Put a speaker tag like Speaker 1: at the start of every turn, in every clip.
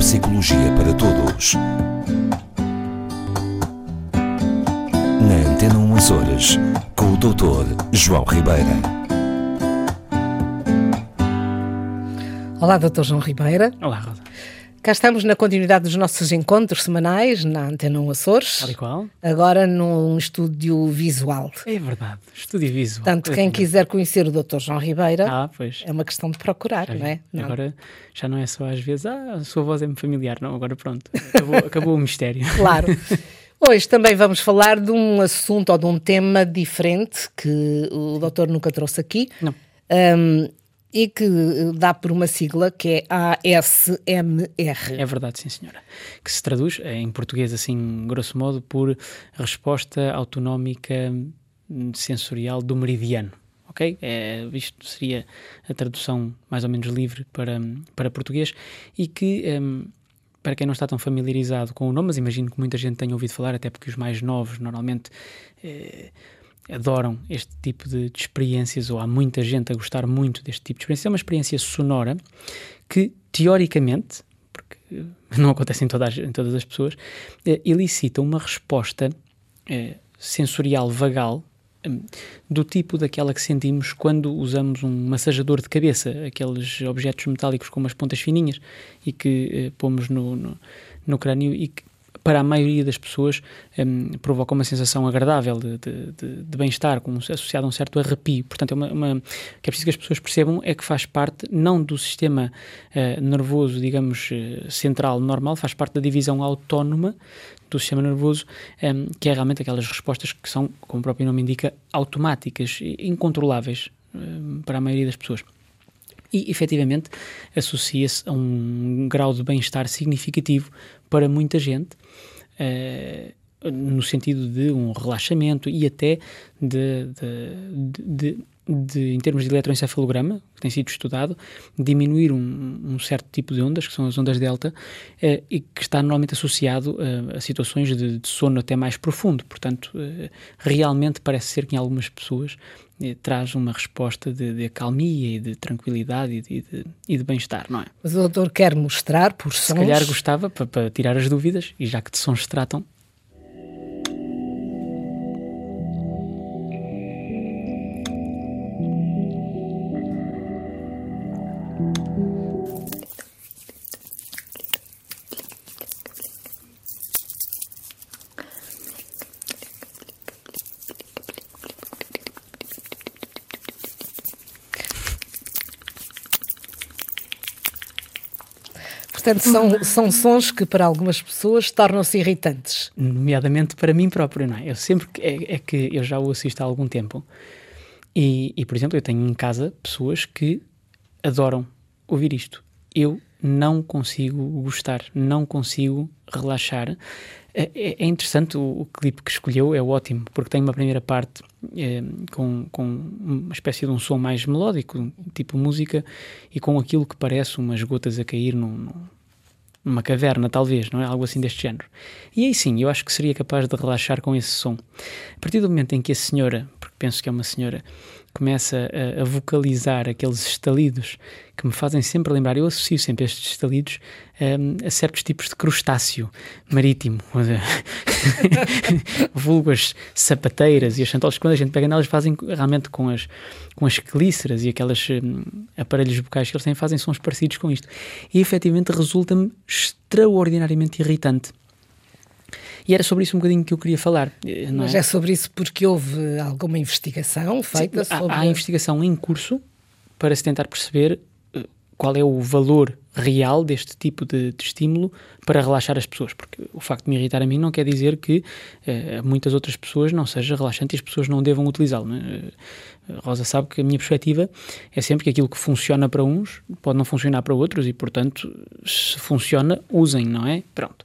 Speaker 1: psicologia para todos. Na Antena 1 Açores, com o Dr. João Ribeira.
Speaker 2: Olá, Dr. João Ribeira.
Speaker 3: Olá, Rosa.
Speaker 2: Cá estamos na continuidade dos nossos encontros semanais na Antena 1 Açores.
Speaker 3: Tal e qual.
Speaker 2: Agora num estúdio visual.
Speaker 3: É verdade. Estúdio visual.
Speaker 2: Portanto, quem quiser conhecer o Dr. João Ribeira,
Speaker 3: Ah, pois.
Speaker 2: é uma questão de procurar,
Speaker 3: Já
Speaker 2: não é? Não.
Speaker 3: Agora já não é só às vezes, ah, a sua voz é-me familiar. Não, agora pronto. Acabou, acabou o mistério.
Speaker 2: Claro. Hoje também vamos falar de um assunto ou de um tema diferente que o doutor nunca trouxe aqui.
Speaker 3: Não.
Speaker 2: hum, e que dá por uma sigla que é ASMR.
Speaker 3: É verdade, sim, senhora. Que se traduz, eh, em português, assim, grosso modo, por resposta autonómica hum, sensorial do meridiano. Ok? É, isto seria a tradução mais ou menos livre para, para português e que. hum, para quem não está tão familiarizado com o nome, mas imagino que muita gente tenha ouvido falar, até porque os mais novos normalmente eh, adoram este tipo de, de experiências, ou há muita gente a gostar muito deste tipo de experiência. É uma experiência sonora que, teoricamente, porque eh, não acontece em, em todas as pessoas, eh, elicita uma resposta eh, sensorial vagal hum, do tipo daquela que sentimos quando usamos um massageador de cabeça, aqueles objetos metálicos com umas pontas fininhas e que eh, pomos no, no, no crânio e que para a maioria das pessoas hum, provoca uma sensação agradável de, de- de- de bem-estar, com- associada a um certo arrepio. Portanto, é uma, uma- que é preciso que as pessoas percebam é que faz parte não do sistema eh, nervoso, digamos, eh, central normal, faz parte da divisão autónoma do sistema nervoso, em, que é realmente aquelas respostas que são, como o próprio nome indica, automáticas, incontroláveis em, para a maioria das pessoas. E, efetivamente, associa-se a um grau de bem-estar significativo para muita gente, eh, no sentido de um relaxamento e até de, de- de- de- em termos de eletroencefalograma, que tem sido estudado, diminuir um, um certo tipo de ondas, que são as ondas delta, eh, e que está normalmente associado eh, a situações de, de sono até mais profundo. Portanto, eh, realmente parece ser que em algumas pessoas eh, traz uma resposta de, de acalmia e de tranquilidade e de, e de- de bem-estar, não é?
Speaker 2: Mas o doutor quer mostrar por
Speaker 3: Se
Speaker 2: sons.
Speaker 3: calhar gostava, para, para tirar as dúvidas, e já que de sons se tratam,
Speaker 2: Portanto, são, são sons que para algumas pessoas tornam-se irritantes.
Speaker 3: nomeadamente para mim próprio, não é? Eu sempre é, é que eu já o assisto há algum tempo e, e, por exemplo, eu tenho em casa pessoas que adoram ouvir isto. Eu não consigo gostar, não consigo relaxar. É, é- é interessante, o, clipe que escolheu é ótimo, porque tem uma primeira parte eh, com, com uma espécie de um som mais melódico, tipo música, e com aquilo que parece umas gotas a cair num- numa caverna, talvez, não é? Algo assim deste género. E aí sim, eu acho que seria capaz de relaxar com esse som. A partir do momento em que a senhora, porque penso que é uma senhora, começa a, a vocalizar aqueles estalidos que me fazem sempre lembrar, eu associo sempre estes estalidos hum, a certos tipos de crustáceo marítimo, vulgo as sapateiras e as chantolas, quando a gente pega nelas fazem realmente com as, com as quelíceras e aqueles hum, aparelhos vocais que eles têm, fazem sons parecidos com isto. E efetivamente resulta-me extraordinariamente irritante. E era sobre isso um bocadinho que eu queria falar. eh,
Speaker 2: Mas
Speaker 3: é?
Speaker 2: é sobre isso porque houve alguma investigação feita
Speaker 3: Sim, há-
Speaker 2: sobre.
Speaker 3: há, investigação em curso para se tentar perceber eh, qual é o valor real deste tipo de, de estímulo para relaxar as pessoas, porque o facto de me irritar a mim não quer dizer que eh, muitas outras pessoas não seja relaxante e as pessoas não devam utilizá-lo. não é? Eh, Rosa sabe que a minha perspectiva é sempre que aquilo que funciona para uns pode não funcionar para outros e, portanto, se funciona, usem, não é? Pronto.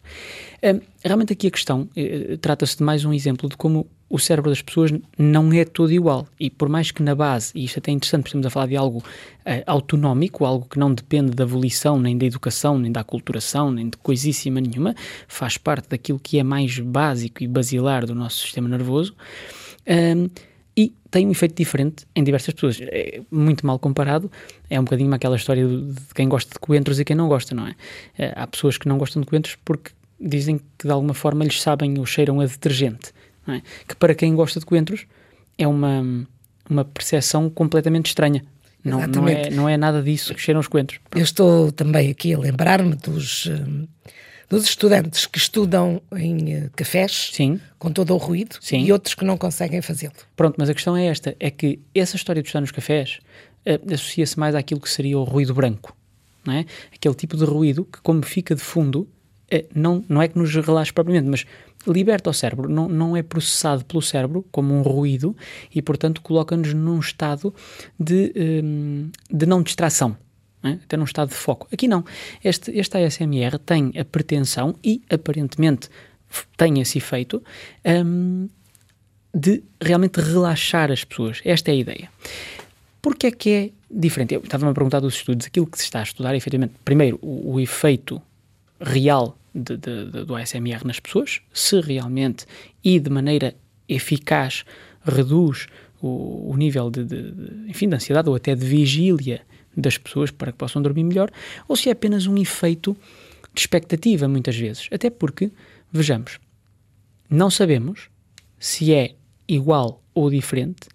Speaker 3: Realmente aqui a questão eh, trata-se de mais um exemplo de como o cérebro das pessoas não é todo igual e por mais que na base, e isto até é interessante, porque estamos a falar de algo eh, autonómico, algo que não depende da volição, nem da educação, nem da aculturação, nem de coisíssima nenhuma, faz parte daquilo que é mais básico e basilar do nosso sistema nervoso, hum, e tem um efeito diferente em diversas pessoas. É muito mal comparado, é um bocadinho aquela história de quem gosta de coentros e quem não gosta, não é? Eh, há pessoas que não gostam de coentros porque dizem que de alguma forma lhes sabem ou cheiram a detergente, é? que para quem gosta de coentros é uma, uma percepção completamente estranha. Não, não, é, não é nada disso que cheiram os coentros.
Speaker 2: Eu estou também aqui a lembrar-me dos, eh, dos estudantes que estudam em eh, cafés,
Speaker 3: Sim.
Speaker 2: com todo o ruído,
Speaker 3: Sim.
Speaker 2: e outros que não conseguem fazê-lo.
Speaker 3: Pronto, mas a questão é esta, é que essa história de estar nos cafés uh, associa-se mais àquilo que seria o ruído branco, não é? Aquele tipo de ruído que como fica de fundo, não, não é que nos relaxe propriamente, mas liberta o cérebro, não, não é processado pelo cérebro como um ruído e, portanto, coloca-nos num estado de, um, de não distração é? até num estado de foco. Aqui não. Este, este ASMR tem a pretensão e aparentemente tem esse efeito um, de realmente relaxar as pessoas. Esta é a ideia. Porquê é que é diferente? Eu estava-me a perguntar dos estudos, aquilo que se está a estudar, efetivamente, primeiro, o, o efeito real de, de, de, do ASMR nas pessoas, se realmente e de maneira eficaz reduz o, o nível de, enfim, de ansiedade ou até de vigília das pessoas para que possam dormir melhor, ou se é apenas um efeito de expectativa, muitas vezes. Até porque, vejamos, não sabemos se é igual ou diferente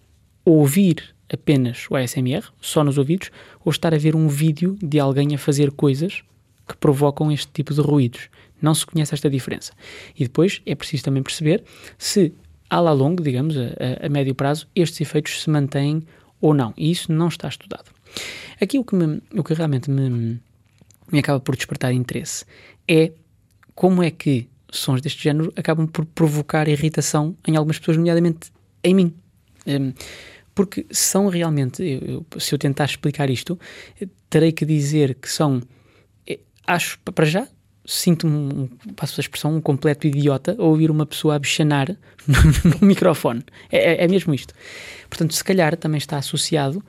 Speaker 3: ouvir apenas o ASMR, só nos ouvidos, ou estar a ver um vídeo de alguém a fazer coisas que provocam este tipo de ruídos. Não se conhece esta diferença. E depois é preciso também perceber se, a la longo, digamos, a, a, médio prazo, estes efeitos se mantêm ou não. E isso não está estudado. Aqui o que, me, o que realmente me, me acaba por despertar interesse é como é que sons deste género acabam por provocar irritação em algumas pessoas, nomeadamente em mim. Um, porque são realmente, se eu tentar explicar isto, terei que dizer que são, acho, para já, sinto-me, passo a expressão, um completo idiota a ouvir uma pessoa a bichanar no, no microfone. É, é, é, mesmo isto. Portanto, se calhar também está associado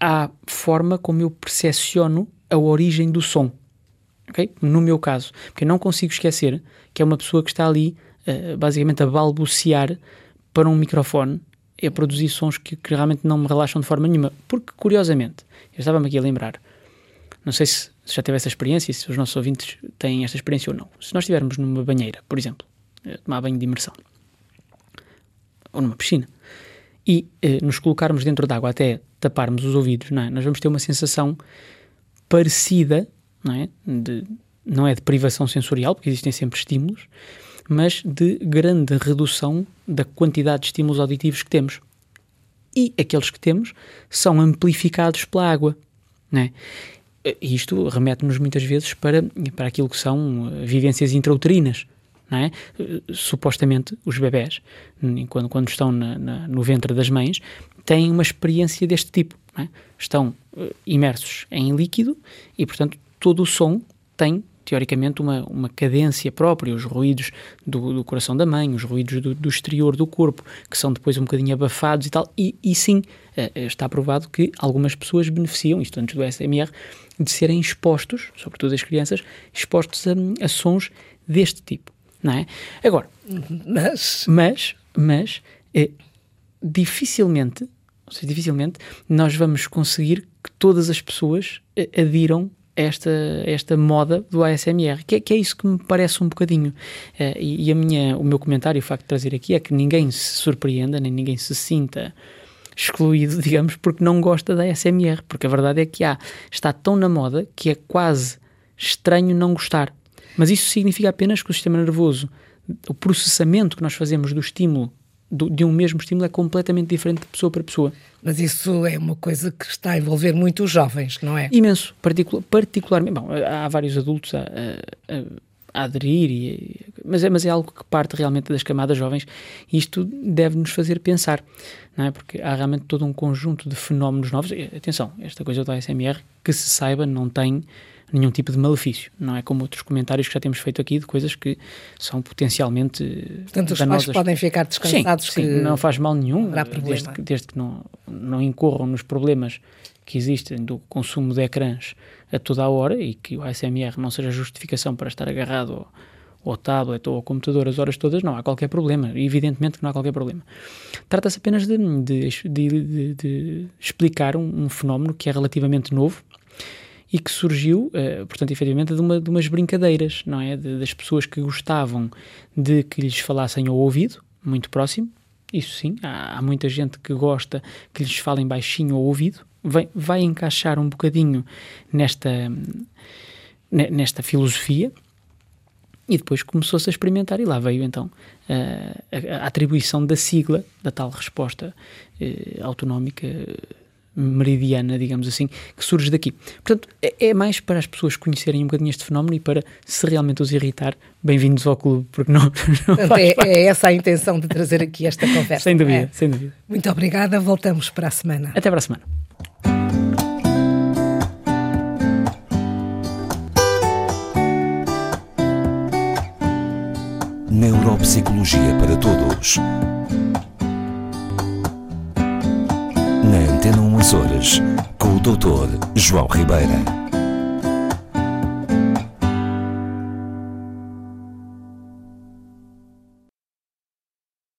Speaker 3: à forma como eu percepciono a origem do som. Okay? No meu caso, porque eu não consigo esquecer que é uma pessoa que está ali uh, basicamente a balbuciar para um microfone e a produzir sons que, que, realmente não me relaxam de forma nenhuma. Porque, curiosamente, eu estava-me aqui a lembrar, não sei se, já teve essa experiência e se os nossos ouvintes têm esta experiência ou não. Se nós estivermos numa banheira, por exemplo, tomar banho de imersão, ou numa piscina, e eh, nos colocarmos dentro d'água até taparmos os ouvidos, não é? nós vamos ter uma sensação parecida, não é? De, não é de privação sensorial, porque existem sempre estímulos, mas de grande redução da quantidade de estímulos auditivos que temos. E aqueles que temos são amplificados pela água. Não é? Isto remete-nos muitas vezes para, para aquilo que são eh, vivências intrauterinas é? Supostamente os bebés, quando, quando estão na, na, no ventre das mães, têm uma experiência deste tipo. É? Estão uh, imersos em líquido e, portanto, todo o som tem, teoricamente, uma, uma cadência própria, os ruídos do, do coração da mãe, os ruídos do, do, exterior do corpo, que são depois um bocadinho abafados e tal. E, e sim, uh, está provado que algumas pessoas beneficiam, isto antes do SMR, de serem expostos, sobretudo as crianças, expostos a, a sons deste tipo não é? Agora,
Speaker 2: mas,
Speaker 3: mas, mas é, dificilmente, seja, dificilmente nós vamos conseguir que todas as pessoas eh, adiram esta, esta moda do ASMR, que é, que é isso que me parece um bocadinho. Uh, e, e, a minha, o meu comentário, o facto de trazer aqui, é que ninguém se surpreenda, nem ninguém se sinta excluído, digamos, porque não gosta da ASMR, porque a verdade é que há, está tão na moda que é quase estranho não gostar. Mas isso significa apenas que o sistema nervoso, o processamento que nós fazemos do estímulo, do, de um mesmo estímulo, é completamente diferente de pessoa para pessoa.
Speaker 2: Mas isso é uma coisa que está a envolver muito os jovens, não é?
Speaker 3: Imenso, particular, particularmente. Bom, há vários adultos a, a, a aderir, e, mas, é, mas é algo que parte realmente das camadas jovens e isto deve nos fazer pensar, não é? Porque há realmente todo um conjunto de fenómenos novos. E, atenção, esta coisa do ASMR, que se saiba, não tem nenhum tipo de malefício. Não é como outros comentários que já temos feito aqui de coisas que são potencialmente.
Speaker 2: Portanto, os danosas. pais podem ficar descansados
Speaker 3: sim,
Speaker 2: que
Speaker 3: sim, não faz mal nenhum, desde que, desde que não, não incorram nos problemas que existem do consumo de ecrãs a toda a hora e que o ASMR não seja justificação para estar agarrado ou ao tablet ou ao computador as horas todas, não há qualquer problema. Evidentemente que não há qualquer problema. Trata-se apenas de, de, de, de explicar um, um, fenómeno que é relativamente novo e que surgiu, uh, portanto, efetivamente, de, uma, de umas brincadeiras, não é? das pessoas que gostavam de que lhes falassem ao ouvido, muito próximo, isso sim, há, há, muita gente que gosta que lhes falem baixinho ao ouvido, vai, vai encaixar um bocadinho nesta, nesta filosofia, e depois começou-se a experimentar, e lá veio então a, a, atribuição da sigla, da tal resposta eh, autonómica meridiana, digamos assim, que surge daqui. Portanto, é, é mais para as pessoas conhecerem um bocadinho este fenómeno e para, se realmente os irritar, bem-vindos ao clube, porque não. não
Speaker 2: é, é, essa a intenção de trazer aqui esta conversa.
Speaker 3: sem dúvida, é. sem dúvida.
Speaker 2: Muito obrigada, voltamos para a semana.
Speaker 3: Até para a semana.
Speaker 1: Neuropsicologia para Todos. Na Antena 1 Açores, com o Dr. João Ribeira.